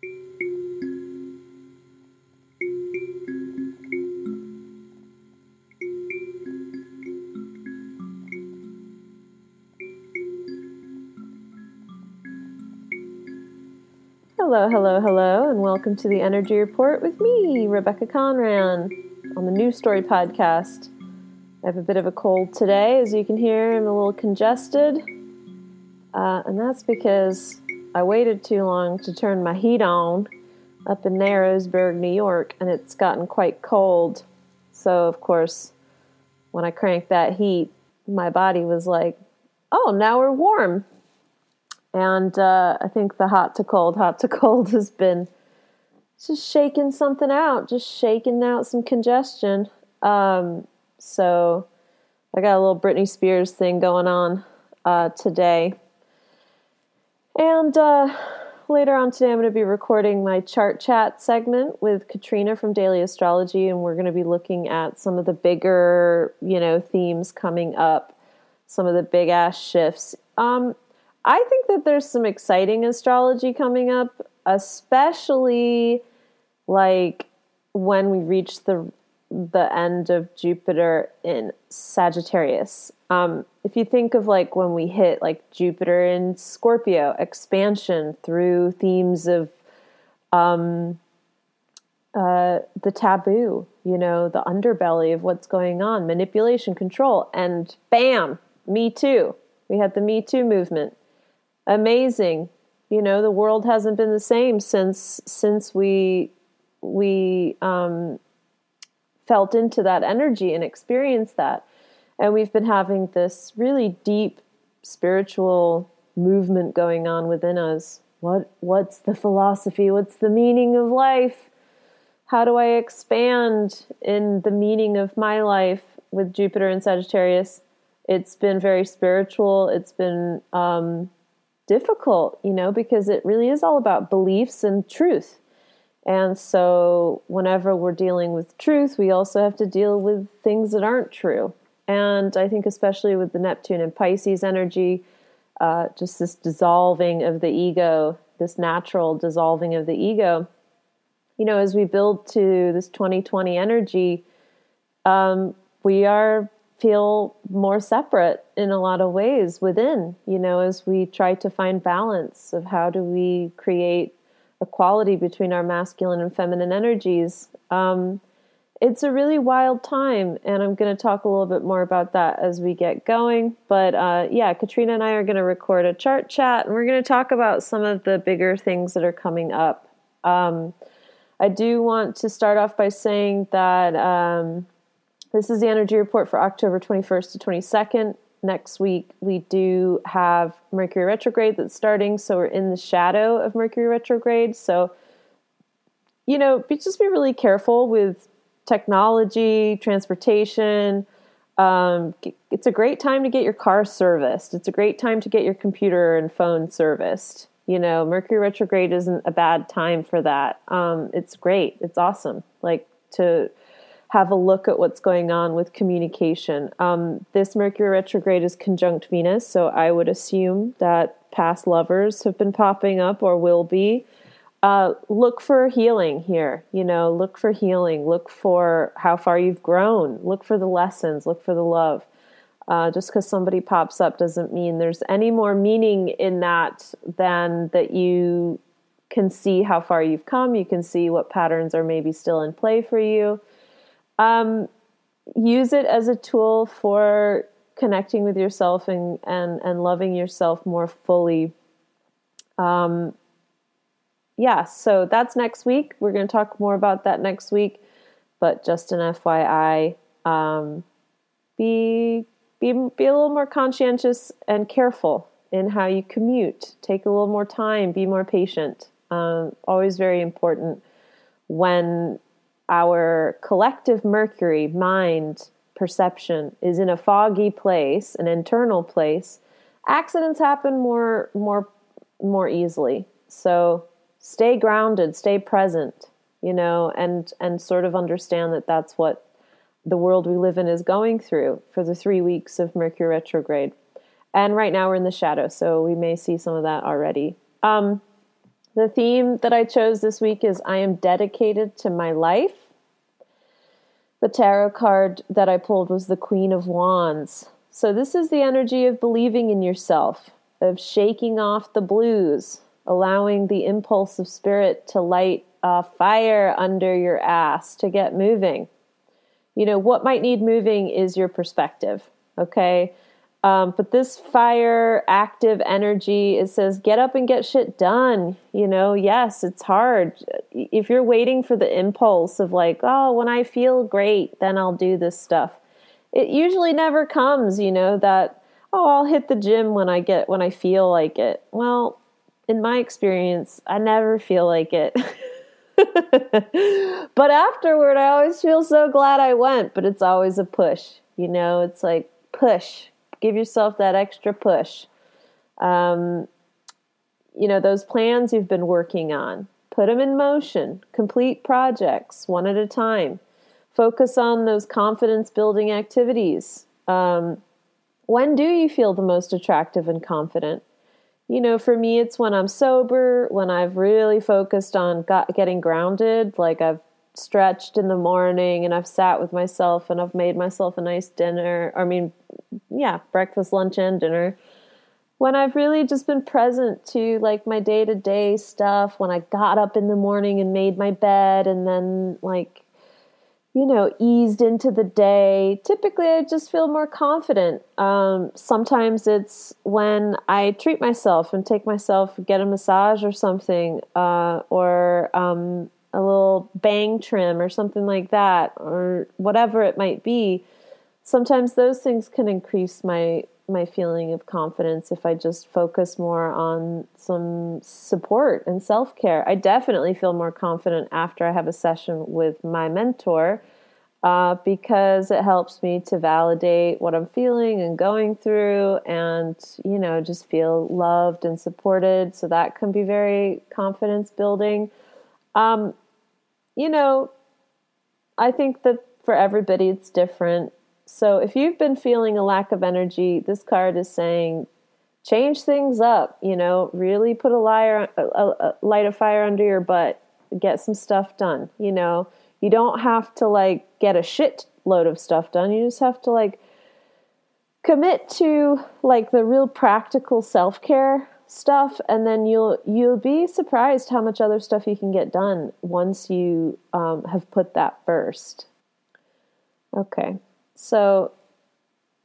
Hello, hello, hello, and welcome to the Energy Report with me, Rebecca Conran, on the New Story podcast. I have a bit of a cold today, as you can hear. I'm a little congested, uh, and that's because I waited too long to turn my heat on up in Narrowsburg, New York, and it's gotten quite cold. So, of course, when I cranked that heat, my body was like, oh, now we're warm. And uh, I think the hot to cold, hot to cold has been just shaking something out, just shaking out some congestion. Um, so I got a little Britney Spears thing going on uh, today. And uh, later on today, I'm going to be recording my chart chat segment with Katrina from Daily Astrology, and we're going to be looking at some of the bigger, you know, themes coming up, some of the big ass shifts. Um, I think that there's some exciting astrology coming up, especially like when we reach the the end of Jupiter in Sagittarius. Um, if you think of like when we hit like Jupiter in Scorpio, expansion through themes of um, uh, the taboo, you know, the underbelly of what's going on, manipulation, control, and bam, Me Too. We had the Me Too movement amazing. You know, the world hasn't been the same since since we we um, felt into that energy and experienced that, and we've been having this really deep spiritual movement going on within us. What what's the philosophy? What's the meaning of life? How do I expand in the meaning of my life with Jupiter and Sagittarius? It's been very spiritual. It's been um, difficult, you know, because it really is all about beliefs and truth. And so, whenever we're dealing with truth, we also have to deal with things that aren't true. And I think, especially with the Neptune and Pisces energy, uh, just this dissolving of the ego, this natural dissolving of the ego, you know, as we build to this 2020 energy, um, we are feel more separate in a lot of ways within, you know, as we try to find balance of how do we create equality between our masculine and feminine energies. Um, it's a really wild time, and I'm going to talk a little bit more about that as we get going. But uh, yeah, Katrina and I are going to record a chart chat, and we're going to talk about some of the bigger things that are coming up. Um, I do want to start off by saying that um, this is the energy report for October 21st to 22nd. Next week, we do have Mercury retrograde that's starting. So we're in the shadow of Mercury retrograde. So, you know, be, just be really careful with technology, transportation. Um, it's a great time to get your car serviced. It's a great time to get your computer and phone serviced. You know, Mercury retrograde isn't a bad time for that. Um, it's great. It's awesome. Like to have a look at what's going on with communication. Um, this Mercury retrograde is conjunct Venus, so I would assume that past lovers have been popping up or will be. Uh, look for healing here. You know, look for healing. Look for how far you've grown. Look for the lessons. Look for the love. Uh, just because somebody pops up doesn't mean there's any more meaning in that than that you can see how far you've come. You can see what patterns are maybe still in play for you um, use it as a tool for connecting with yourself and, and, and loving yourself more fully. Um, yeah, so that's next week. We're going to talk more about that next week. But just an FYI, um, be be be a little more conscientious and careful in how you commute. Take a little more time. Be more patient. Um, always very important when our collective Mercury, mind, perception, is in a foggy place, an internal place, accidents happen more more more easily. So stay grounded, stay present, you know, and and sort of understand that that's what the world we live in is going through for the 3 weeks of Mercury retrograde. And right now we're in the shadow, so we may see some of that already. Um, The theme that I chose this week is I am dedicated to my life. The tarot card that I pulled was the Queen of Wands. So, this is the energy of believing in yourself, of shaking off the blues, allowing the impulse of spirit to light a fire under your ass to get moving. You know, what might need moving is your perspective, okay? Um, but this fire, active energy, it says get up and get shit done. You know, yes, it's hard. If you're waiting for the impulse of like, oh, when I feel great, then I'll do this stuff, it usually never comes, you know, that, oh, I'll hit the gym when I get, when I feel like it. Well, in my experience, I never feel like it. but afterward, I always feel so glad I went, but it's always a push. You know, it's like push, give yourself that extra push. Um, you know, those plans you've been working on, put them in motion, complete projects one at a time. Focus on those confidence building activities. Um, when do you feel the most attractive and confident? You know, for me, it's when I'm sober, when I've really focused on got, getting grounded, like I've stretched in the morning and I've sat with myself and I've made myself a nice dinner. I mean, yeah, breakfast, lunch, and dinner. When I've really just been present to like my day to day stuff, when I got up in the morning and made my bed and then like, you know, eased into the day, typically I just feel more confident. Um, sometimes it's when I treat myself and take myself, get a massage or something, uh, or, um, a little bang trim or something like that, or whatever it might be, sometimes those things can increase my my feeling of confidence if I just focus more on some support and self care. I definitely feel more confident after I have a session with my mentor uh, because it helps me to validate what I'm feeling and going through and, you know, just feel loved and supported. So that can be very confidence building. Um, you know, I think that for everybody it's different. So if you've been feeling a lack of energy, this card is saying change things up, you know, really put a, liar, a, a, light a fire under your butt, get some stuff done, you know. You don't have to like get a shit load of stuff done. You just have to like commit to like the real practical self-care stuff and then you'll you'll be surprised how much other stuff you can get done once you um, have put that first. Okay so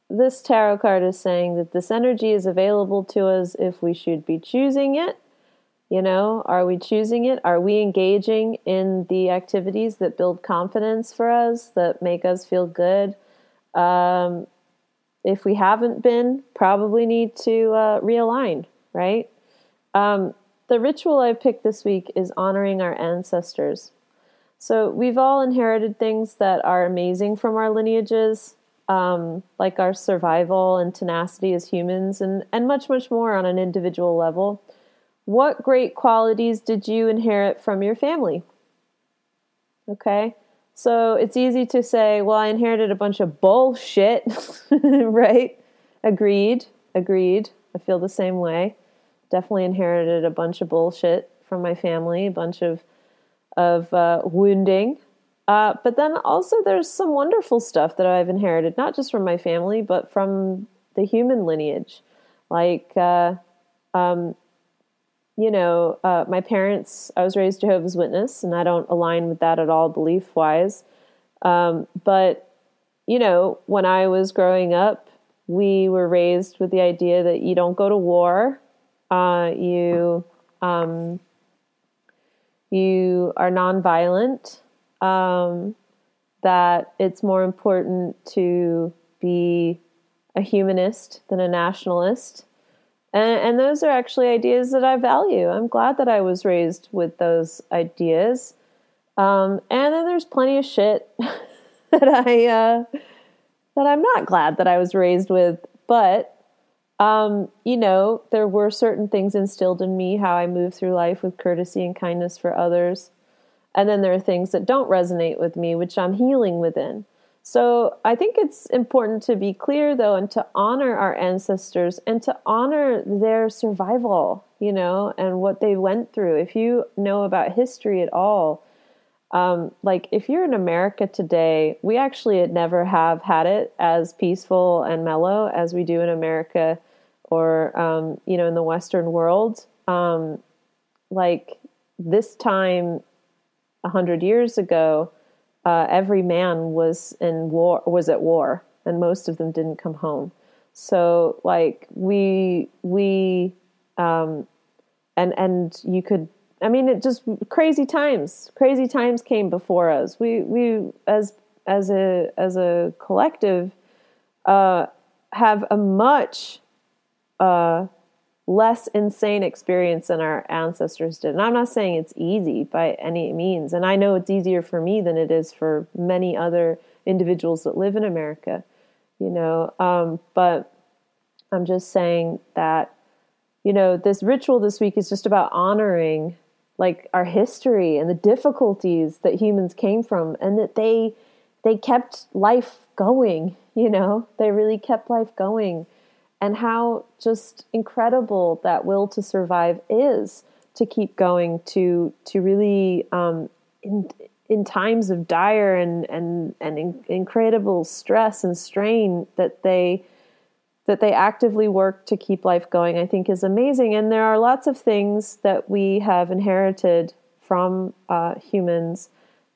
this tarot card is saying that this energy is available to us if we should be choosing it. You know are we choosing it? Are we engaging in the activities that build confidence for us that make us feel good? Um, if we haven't been probably need to uh, realign right? Um, the ritual I've picked this week is honoring our ancestors. So we've all inherited things that are amazing from our lineages, um, like our survival and tenacity as humans, and, and much, much more on an individual level. What great qualities did you inherit from your family? Okay, so it's easy to say, well, I inherited a bunch of bullshit, right? Agreed, agreed. I feel the same way definitely inherited a bunch of bullshit from my family, a bunch of of uh, wounding. Uh, but then also there's some wonderful stuff that I've inherited, not just from my family, but from the human lineage. Like, uh, um, you know, uh, my parents, I was raised Jehovah's Witness, and I don't align with that at all belief wise. Um, but, you know, when I was growing up, we were raised with the idea that you don't go to war, uh, you um, you are nonviolent. Um, that it's more important to be a humanist than a nationalist. And, and, those are actually ideas that I value. I'm glad that I was raised with those ideas. Um, and then there's plenty of shit that I uh, that I'm not glad that I was raised with. But um, you know, there were certain things instilled in me how I move through life with courtesy and kindness for others. And then there are things that don't resonate with me, which I'm healing within. So I think it's important to be clear, though, and to honor our ancestors and to honor their survival. you know, and what they went through. If you know about history at all, um, like if you're in America today, we actually never have had it as peaceful and mellow as we do in America or, um, you know, in the Western world. Um, like this time, a hundred years ago, uh, every man was in war, was at war, and most of them didn't come home. So, like we we um, and and you could I mean, it just crazy times. Crazy times came before us. We we as as a as a collective uh, have a much uh, less insane experience than our ancestors did. And I'm not saying it's easy by any means. And I know it's easier for me than it is for many other individuals that live in America. You know, um, but I'm just saying that you know this ritual this week is just about honoring like our history and the difficulties that humans came from and that they they kept life going you know? They really kept life going. And how just incredible that will to survive is to keep going to to really um, in in times of dire and and and in, incredible stress and strain that they that they actively work to keep life going, I think is amazing. And there are lots of things that we have inherited from uh, humans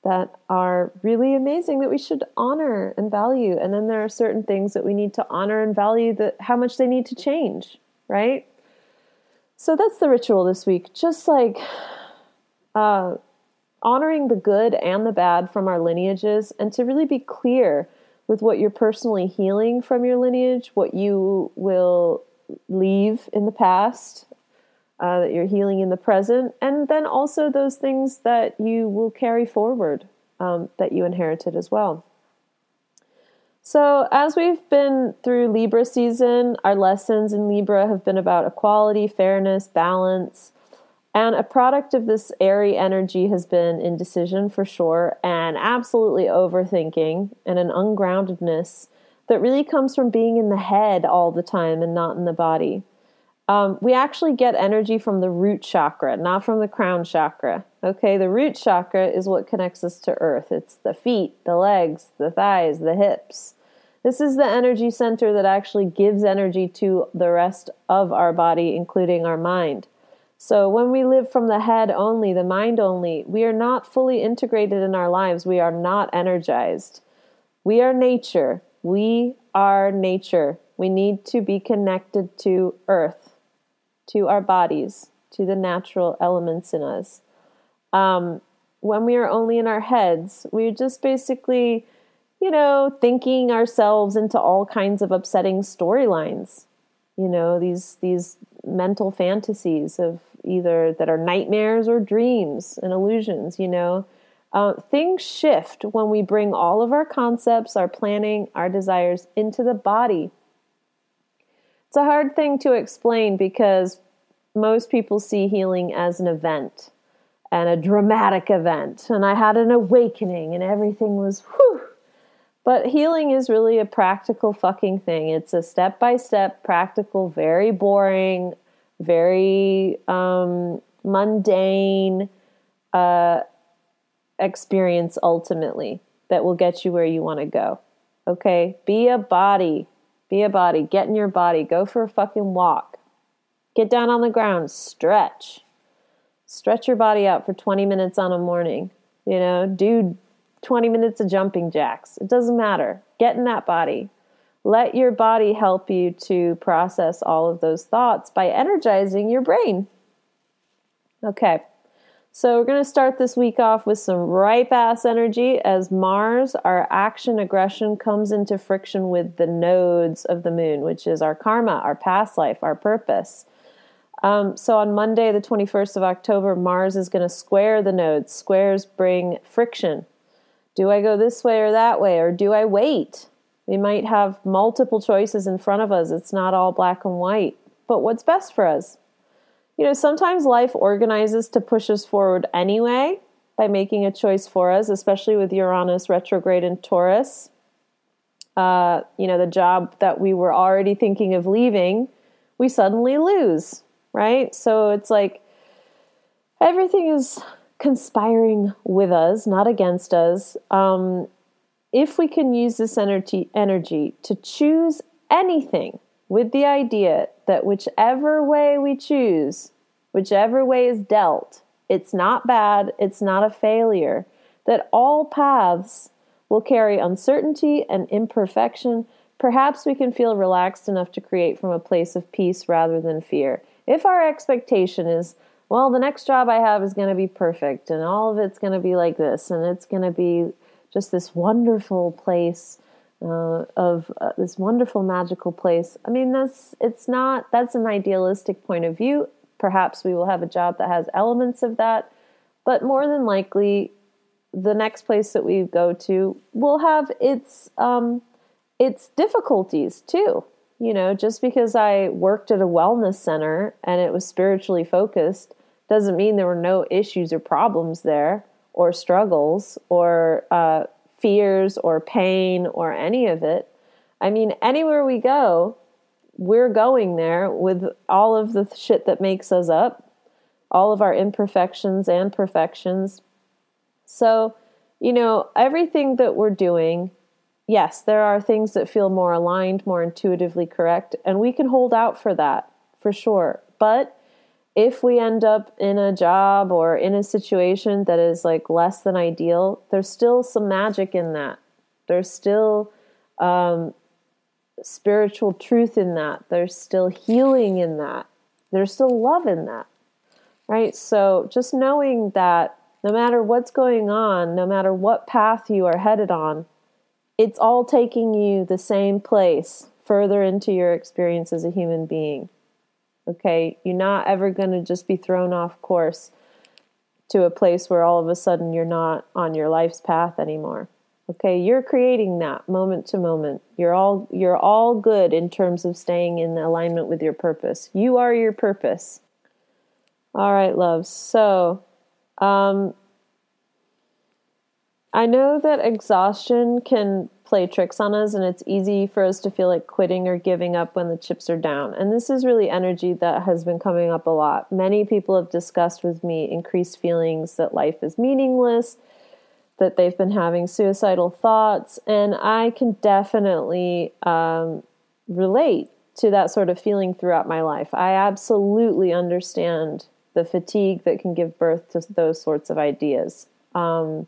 that are really amazing that we should honor and value. And then there are certain things that we need to honor and value that how much they need to change, right? So that's the ritual this week. Just like uh, honoring the good and the bad from our lineages and to really be clear with what you're personally healing from your lineage, what you will leave in the past, uh, that you're healing in the present, and then also those things that you will carry forward um, that you inherited as well. So, as we've been through Libra season, our lessons in Libra have been about equality, fairness, balance, and a product of this airy energy has been indecision for sure, and absolutely overthinking and an ungroundedness that really comes from being in the head all the time and not in the body. Um, we actually get energy from the root chakra, not from the crown chakra. Okay, the root chakra is what connects us to earth. It's the feet, the legs, the thighs, the hips. This is the energy center that actually gives energy to the rest of our body, including our mind. So when we live from the head only, the mind only, we are not fully integrated in our lives. We are not energized. We are nature. We are nature. We need to be connected to earth, to our bodies, to the natural elements in us. Um, when we are only in our heads, we're just basically, you know, thinking ourselves into all kinds of upsetting storylines. You know, these these mental fantasies of either that are nightmares or dreams and illusions, you know. Uh, things shift when we bring all of our concepts, our planning, our desires into the body. It's a hard thing to explain because most people see healing as an event and a dramatic event. And I had an awakening and everything was whew. But healing is really a practical fucking thing. It's a step by step, practical, very boring, very um, mundane uh, experience ultimately that will get you where you want to go. Okay? Be a body. Be a body. Get in your body. Go for a fucking walk. Get down on the ground. Stretch. Stretch your body out for 20 minutes on a morning. You know, do 20 minutes of jumping jacks. It doesn't matter. Get in that body. Let your body help you to process all of those thoughts by energizing your brain. Okay, so we're going to start this week off with some ripe ass energy as Mars, our action aggression, comes into friction with the nodes of the moon, which is our karma, our past life, our purpose. Um, so on Monday, the 21st of October, Mars is going to square the nodes. Squares bring friction. Do I go this way or that way, or do I wait? We might have multiple choices in front of us. It's not all black and white. But what's best for us? You know, sometimes life organizes to push us forward anyway by making a choice for us, especially with Uranus retrograde in Taurus. Uh, you know, the job that we were already thinking of leaving, we suddenly lose, right? So it's like everything is conspiring with us, not against us. Um, if we can use this energy energy to choose anything with the idea that whichever way we choose, whichever way is dealt, it's not bad, it's not a failure, that all paths will carry uncertainty and imperfection. Perhaps we can feel relaxed enough to create from a place of peace rather than fear. If our expectation is, well, the next job I have is going to be perfect and all of it's going to be like this and it's going to be just this wonderful place uh, of uh, this wonderful magical place. I mean, that's it's not that's an idealistic point of view. Perhaps we will have a job that has elements of that, but more than likely, the next place that we go to will have its um, its difficulties too. You know, just because I worked at a wellness center and it was spiritually focused doesn't mean there were no issues or problems there or struggles or uh, fears or pain or any of it. I mean, anywhere we go, we're going there with all of the shit that makes us up, all of our imperfections and perfections. So, you know, everything that we're doing, yes, there are things that feel more aligned, more intuitively correct, and we can hold out for that for sure. But if we end up in a job or in a situation that is like less than ideal, there's still some magic in that. There's still um, spiritual truth in that. There's still healing in that. There's still love in that. Right? So just knowing that no matter what's going on, no matter what path you are headed on, it's all taking you the same place further into your experience as a human being. Okay, you're not ever going to just be thrown off course to a place where all of a sudden you're not on your life's path anymore. Okay, you're creating that moment to moment. You're all you're all good in terms of staying in alignment with your purpose. You are your purpose. All right, loves. So, um, I know that exhaustion can play tricks on us and it's easy for us to feel like quitting or giving up when the chips are down. And this is really energy that has been coming up a lot. Many people have discussed with me increased feelings that life is meaningless, that they've been having suicidal thoughts, and I can definitely um, relate to that sort of feeling throughout my life. I absolutely understand the fatigue that can give birth to those sorts of ideas. Um,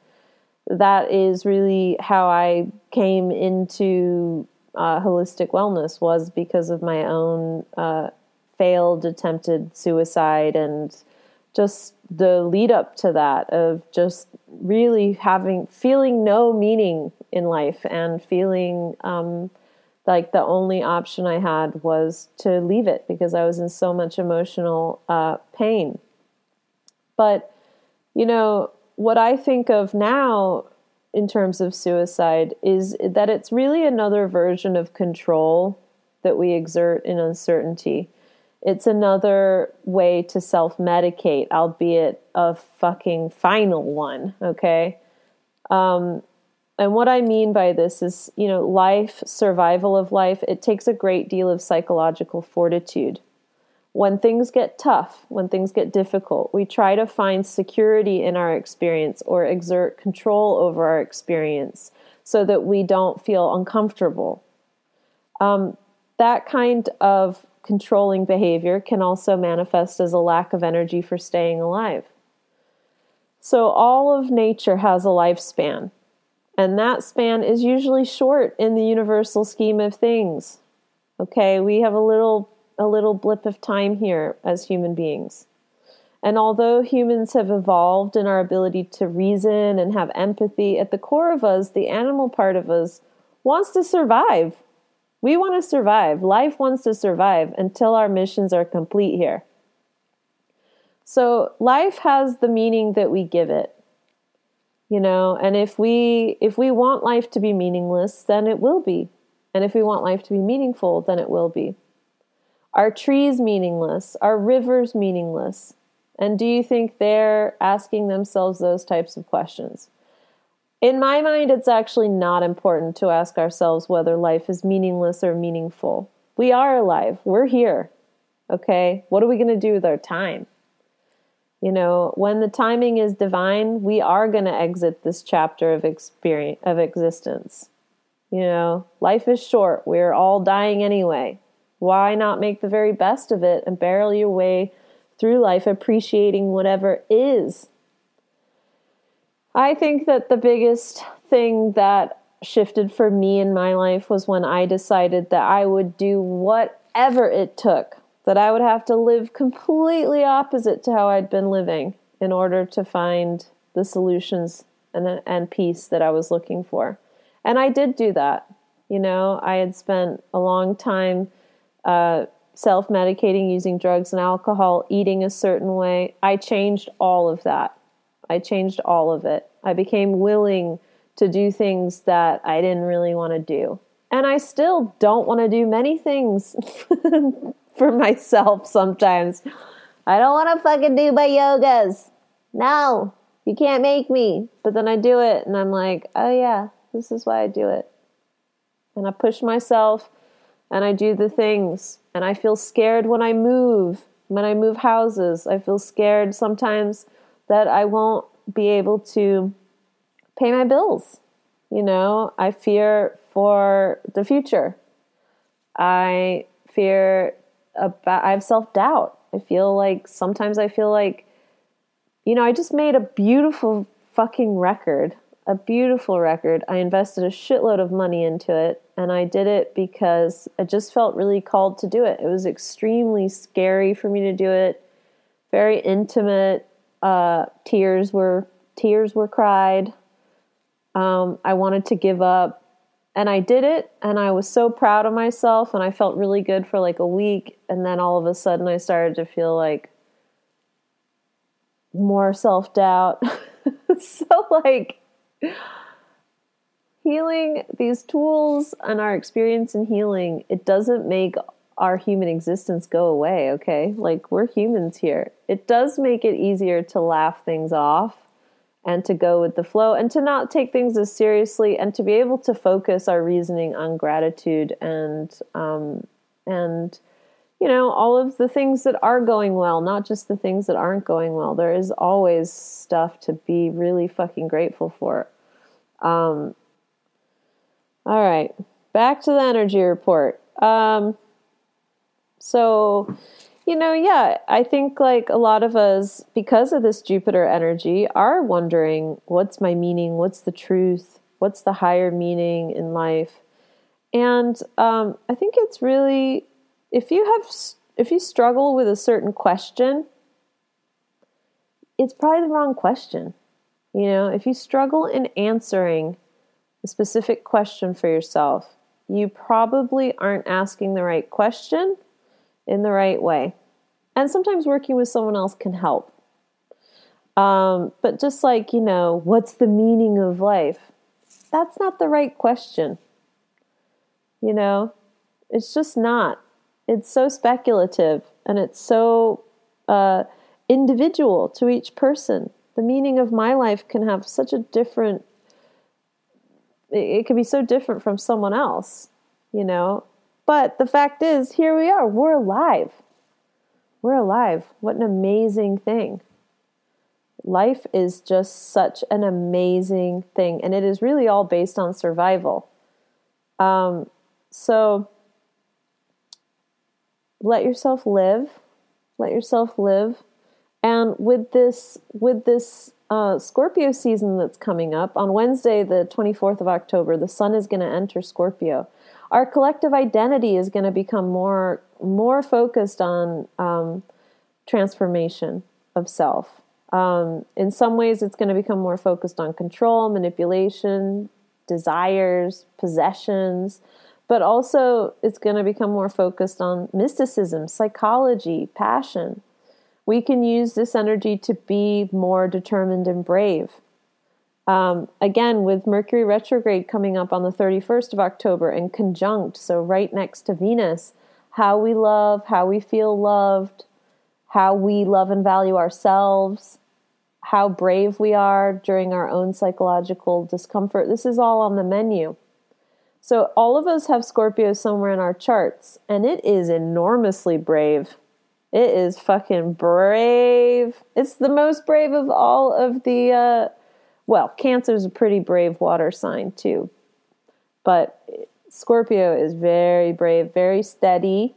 that is really how I came into uh, holistic wellness was because of my own uh, failed attempted suicide and just the lead up to that of just really having feeling no meaning in life and feeling um, like the only option I had was to leave it because I was in so much emotional uh, pain. But you know, what I think of now in terms of suicide is that it's really another version of control that we exert in uncertainty. It's another way to self medicate, albeit a fucking final one, okay? Um, and what I mean by this is, you know, life, survival of life, it takes a great deal of psychological fortitude when things get tough, when things get difficult, we try to find security in our experience or exert control over our experience so that we don't feel uncomfortable. Um, that kind of controlling behavior can also manifest as a lack of energy for staying alive. So, all of nature has a lifespan, and that span is usually short in the universal scheme of things. Okay, we have a little a little blip of time here as human beings. And although humans have evolved in our ability to reason and have empathy, at the core of us, the animal part of us wants to survive. We want to survive. Life wants to survive until our missions are complete here. So life has the meaning that we give it. You know, and if we if we want life to be meaningless, then it will be. And if we want life to be meaningful, then it will be. Are trees meaningless? Are rivers meaningless? And do you think they're asking themselves those types of questions? In my mind, it's actually not important to ask ourselves whether life is meaningless or meaningful. We are alive, we're here. Okay. What are we going to do with our time? You know, when the timing is divine, we are going to exit this chapter of experience of existence. You know, life is short. We're all dying anyway. Why not make the very best of it and barrel your way through life appreciating whatever is? I think that the biggest thing that shifted for me in my life was when I decided that I would do whatever it took that I would have to live completely opposite to how I'd been living in order to find the solutions and, and peace that I was looking for. And I did do that. You know, I had spent a long time uh, self medicating, using drugs and alcohol, eating a certain way. I changed all of that. I changed all of it. I became willing to do things that I didn't really want to do. And I still don't want to do many things for myself sometimes. I don't want to fucking do my yogas. No, you can't make me. But then I do it and I'm like, oh yeah, this is why I do it. And I push myself and I do the things. And I feel scared when I move, when I move houses. I feel scared sometimes that I won't be able to pay my bills. You know, I fear for the future. I fear about I have self-doubt. I feel like sometimes I feel like you know, I just made a beautiful fucking record, a beautiful record. I invested a shitload of money into it and I did it because I just felt really called to do it. It was extremely scary for me to do it. Very intimate. Uh, tears were tears were cried. Um, I wanted to give up and I did it and I was so proud of myself and I felt really good for like a week and then all of a sudden I started to feel like more self-doubt. so like healing these tools and our experience in healing, it doesn't make our human existence go away, okay? Like we're humans here. It does make it easier to laugh things off and to go with the flow and to not take things as seriously and to be able to focus our reasoning on gratitude and um, and you know all of the things that are going well not just the things that aren't going well there is always stuff to be really fucking grateful for um, all right back to the energy report um, so you know, yeah, I think like a lot of us, because of this Jupiter energy, are wondering what's my meaning? What's the truth? What's the higher meaning in life? And um, I think it's really, if you have, if you struggle with a certain question, it's probably the wrong question. You know, if you struggle in answering a specific question for yourself, you probably aren't asking the right question in the right way. And sometimes working with someone else can help. Um, but just like, you know, what's the meaning of life? That's not the right question. You know, it's just not. It's so speculative and it's so uh, individual to each person. The meaning of my life can have such a different, it, it can be so different from someone else, you know. But the fact is, here we are, we're alive. We're alive. What an amazing thing. Life is just such an amazing thing, and it is really all based on survival. Um, so let yourself live. Let yourself live. And with this, with this uh, Scorpio season that's coming up on Wednesday, the 24th of October, the sun is going to enter Scorpio our collective identity is going to become more more focused on um, transformation of self. Um, in some ways, it's going to become more focused on control, manipulation, desires, possessions, but also it's going to become more focused on mysticism, psychology, passion. We can use this energy to be more determined and brave. Um, again, with Mercury retrograde coming up on the 31st of October and conjunct, so right next to Venus, how we love, how we feel loved, how we love and value ourselves, how brave we are during our own psychological discomfort. This is all on the menu. So, all of us have Scorpio somewhere in our charts, and it is enormously brave. It is fucking brave. It's the most brave of all of the uh well, Cancer's a pretty brave water sign too. But Scorpio is very brave, very steady,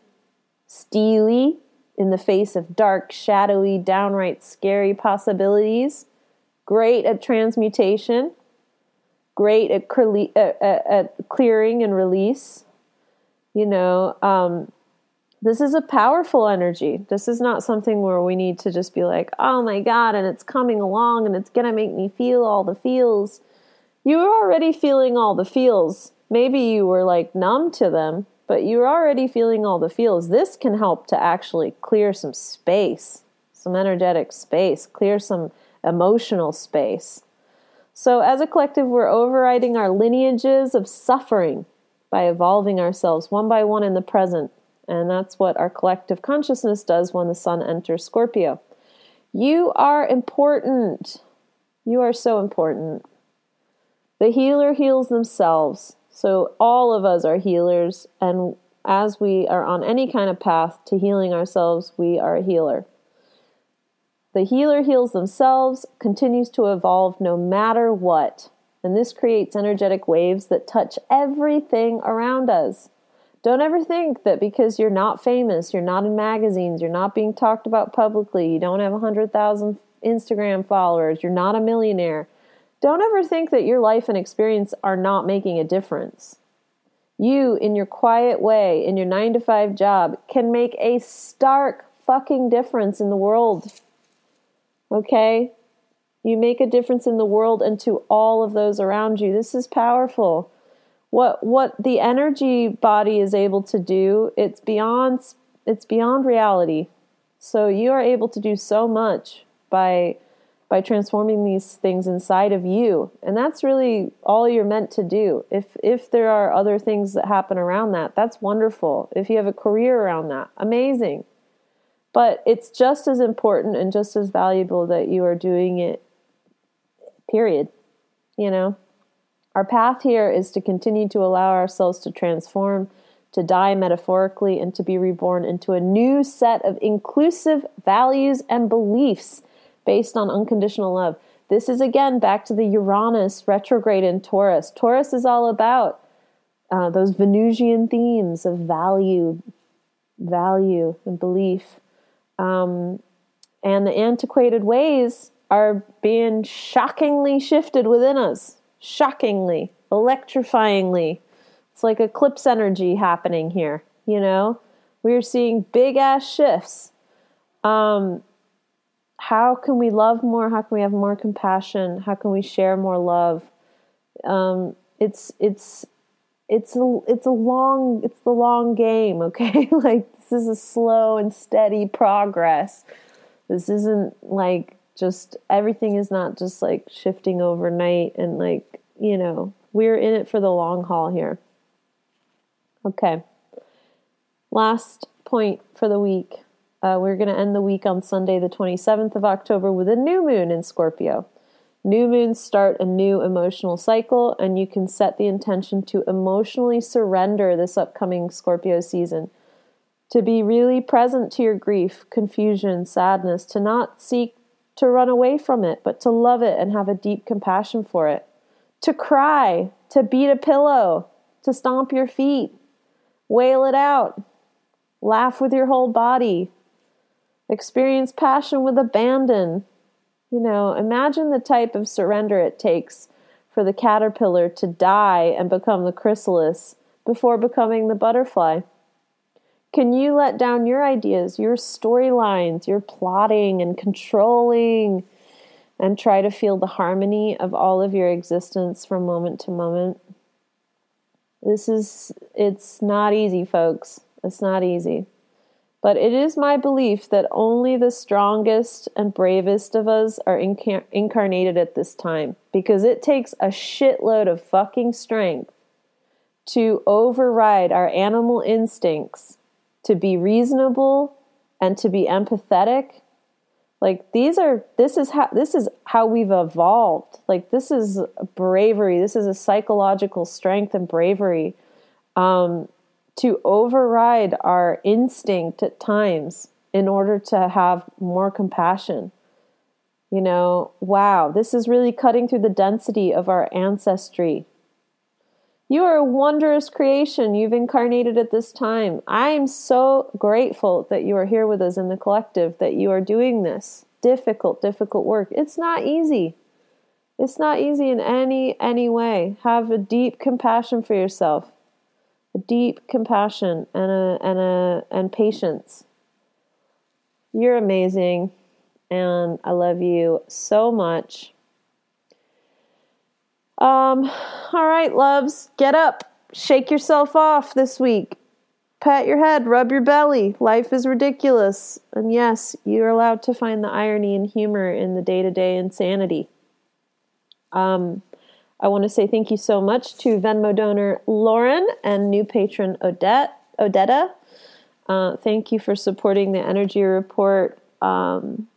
steely in the face of dark, shadowy, downright scary possibilities. Great at transmutation, great at, at, at clearing and release. You know, um, this is a powerful energy. This is not something where we need to just be like, oh my God, and it's coming along and it's going to make me feel all the feels. You were already feeling all the feels. Maybe you were like numb to them, but you're already feeling all the feels. This can help to actually clear some space, some energetic space, clear some emotional space. So, as a collective, we're overriding our lineages of suffering by evolving ourselves one by one in the present and that's what our collective consciousness does when the sun enters Scorpio. You are important. You are so important. The healer heals themselves. So all of us are healers. And as we are on any kind of path to healing ourselves, we are a healer. The healer heals themselves, continues to evolve no matter what. And this creates energetic waves that touch everything around us. Don't ever think that because you're not famous, you're not in magazines, you're not being talked about publicly, you don't have 100,000 Instagram followers, you're not a millionaire. Don't ever think that your life and experience are not making a difference. You, in your quiet way, in your nine to five job, can make a stark fucking difference in the world. Okay? You make a difference in the world and to all of those around you. This is powerful. What what the energy body is able to do it's beyond it's beyond reality. So you are able to do so much by by transforming these things inside of you. And that's really all you're meant to do. If if there are other things that happen around that that's wonderful. If you have a career around that amazing but it's just as important and just as valuable that you are doing it period you know our path here is to continue to allow ourselves to transform, to die metaphorically, and to be reborn into a new set of inclusive values and beliefs based on unconditional love. This is again back to the Uranus retrograde in Taurus. Taurus is all about uh, those Venusian themes of value, value and belief. Um, and the antiquated ways are being shockingly shifted within us shockingly, electrifyingly. It's like eclipse energy happening here, you know? We're seeing big ass shifts. Um, how can we love more? How can we have more compassion? How can we share more love? Um, it's it's it's a it's a long it's the long game, okay? like this is a slow and steady progress. This isn't like just everything is not just like shifting overnight and like, you know, we're in it for the long haul here. Okay. Last point for the week. Uh, we're going to end the week on Sunday, the 27th of October, with a new moon in Scorpio. New moons start a new emotional cycle, and you can set the intention to emotionally surrender this upcoming Scorpio season. To be really present to your grief, confusion, sadness, to not seek to run away from it, but to love it and have a deep compassion for it. To cry, to beat a pillow, to stomp your feet, wail it out, laugh with your whole body, experience passion with abandon. You know, imagine the type of surrender it takes for the caterpillar to die and become the chrysalis before becoming the butterfly. Can you let down your ideas, your storylines, your plotting and controlling, and try to feel the harmony of all of your existence from moment to moment? This is, it's not easy, folks. It's not easy. But it is my belief that only the strongest and bravest of us are incar- incarnated at this time because it takes a shitload of fucking strength to override our animal instincts to be reasonable and to be empathetic like these are this is how this is how we've evolved like this is bravery this is a psychological strength and bravery um, to override our instinct at times in order to have more compassion. You know, wow, this is really cutting through the density of our ancestry. You are a wondrous creation. You've incarnated at this time. I am so grateful that you are here with us in the collective, that you are doing this difficult, difficult work. It's not easy. It's not easy in any any way. Have a deep compassion for yourself. A deep compassion and a and a and patience. You're amazing and I love you so much. Um, all right, loves, get up, shake yourself off this week. Pat your head, rub your belly. Life is ridiculous. And yes, you're allowed to find the irony and humor in the day to day insanity. Um, I want to say thank you so much to Venmo donor Lauren and new patron Odette. Odetta. Uh, thank you for supporting the Energy Report. Um,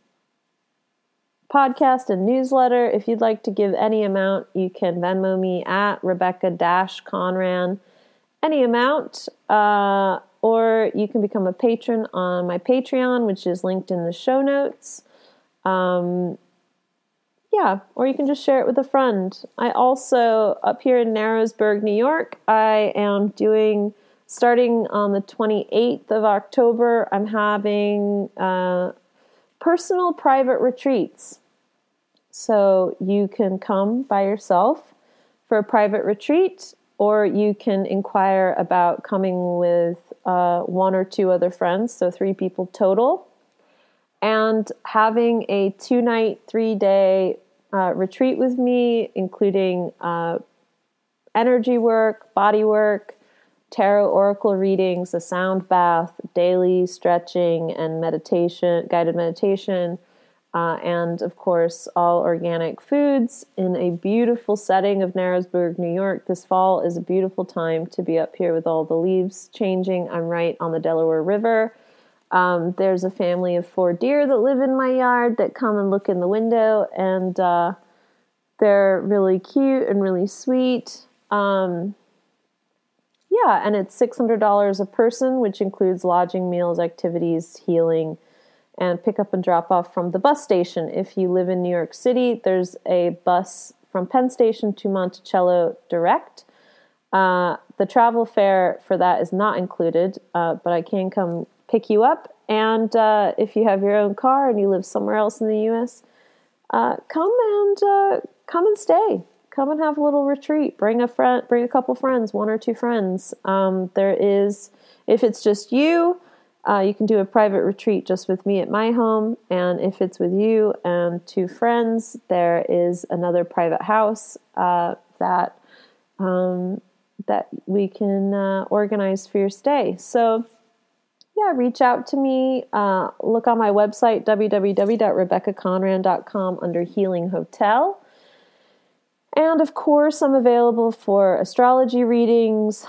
podcast and newsletter. If you'd like to give any amount, you can Venmo me at Rebecca Conran. Any amount, uh, or you can become a patron on my Patreon, which is linked in the show notes. Um, yeah, or you can just share it with a friend. I also, up here in Narrowsburg, New York, I am doing, starting on the 28th of October, I'm having. Uh, personal private retreats. So you can come by yourself for a private retreat, or you can inquire about coming with uh, one or two other friends, so three people total, and having a two night, three day uh, retreat with me, including uh, energy work, body work, tarot oracle readings, a sound bath, daily stretching and meditation, guided meditation, uh, and of course, all organic foods in a beautiful setting of Narrowsburg, New York. This fall is a beautiful time to be up here with all the leaves changing. I'm right on the Delaware River. Um, there's a family of four deer that live in my yard that come and look in the window, and uh, they're really cute and really sweet. Um, yeah, and it's $600 a person, which includes lodging, meals, activities, healing, and pick up and drop off from the bus station. If you live in New York City, there's a bus from Penn Station to Monticello direct. Uh, the travel fare for that is not included, uh, but I can come pick you up. And uh, if you have your own car and you live somewhere else in the U.S., uh, come and uh, come and stay come and have a little retreat. Bring a friend, bring a couple friends, one or two friends. Um, there is, if it's just you, uh, you can do a private retreat just with me at my home. And if it's with you and two friends, there is another private house uh, that um, that we can uh, organize for your stay. So yeah, reach out to me. Uh, look on my website, www.rebeccaconran.com under Healing Hotel. And of course, I'm available for astrology readings,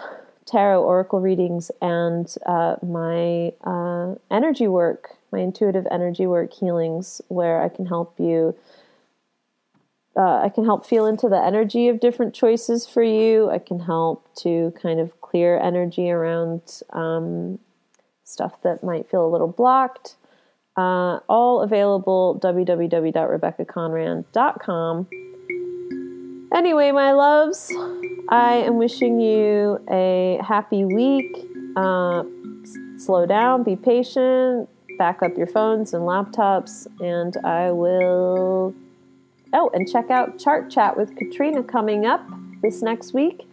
tarot oracle readings, and uh, my uh, energy work, my intuitive energy work healings, where I can help you. Uh, I can help feel into the energy of different choices for you. I can help to kind of clear energy around um, stuff that might feel a little blocked. Uh, all available www.rebeccaconran.com Anyway, my loves, I am wishing you a happy week. Uh, slow down, be patient, back up your phones and laptops, and I will. Oh, and check out Chart Chat with Katrina coming up this next week.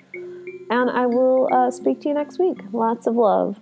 And I will uh, speak to you next week. Lots of love.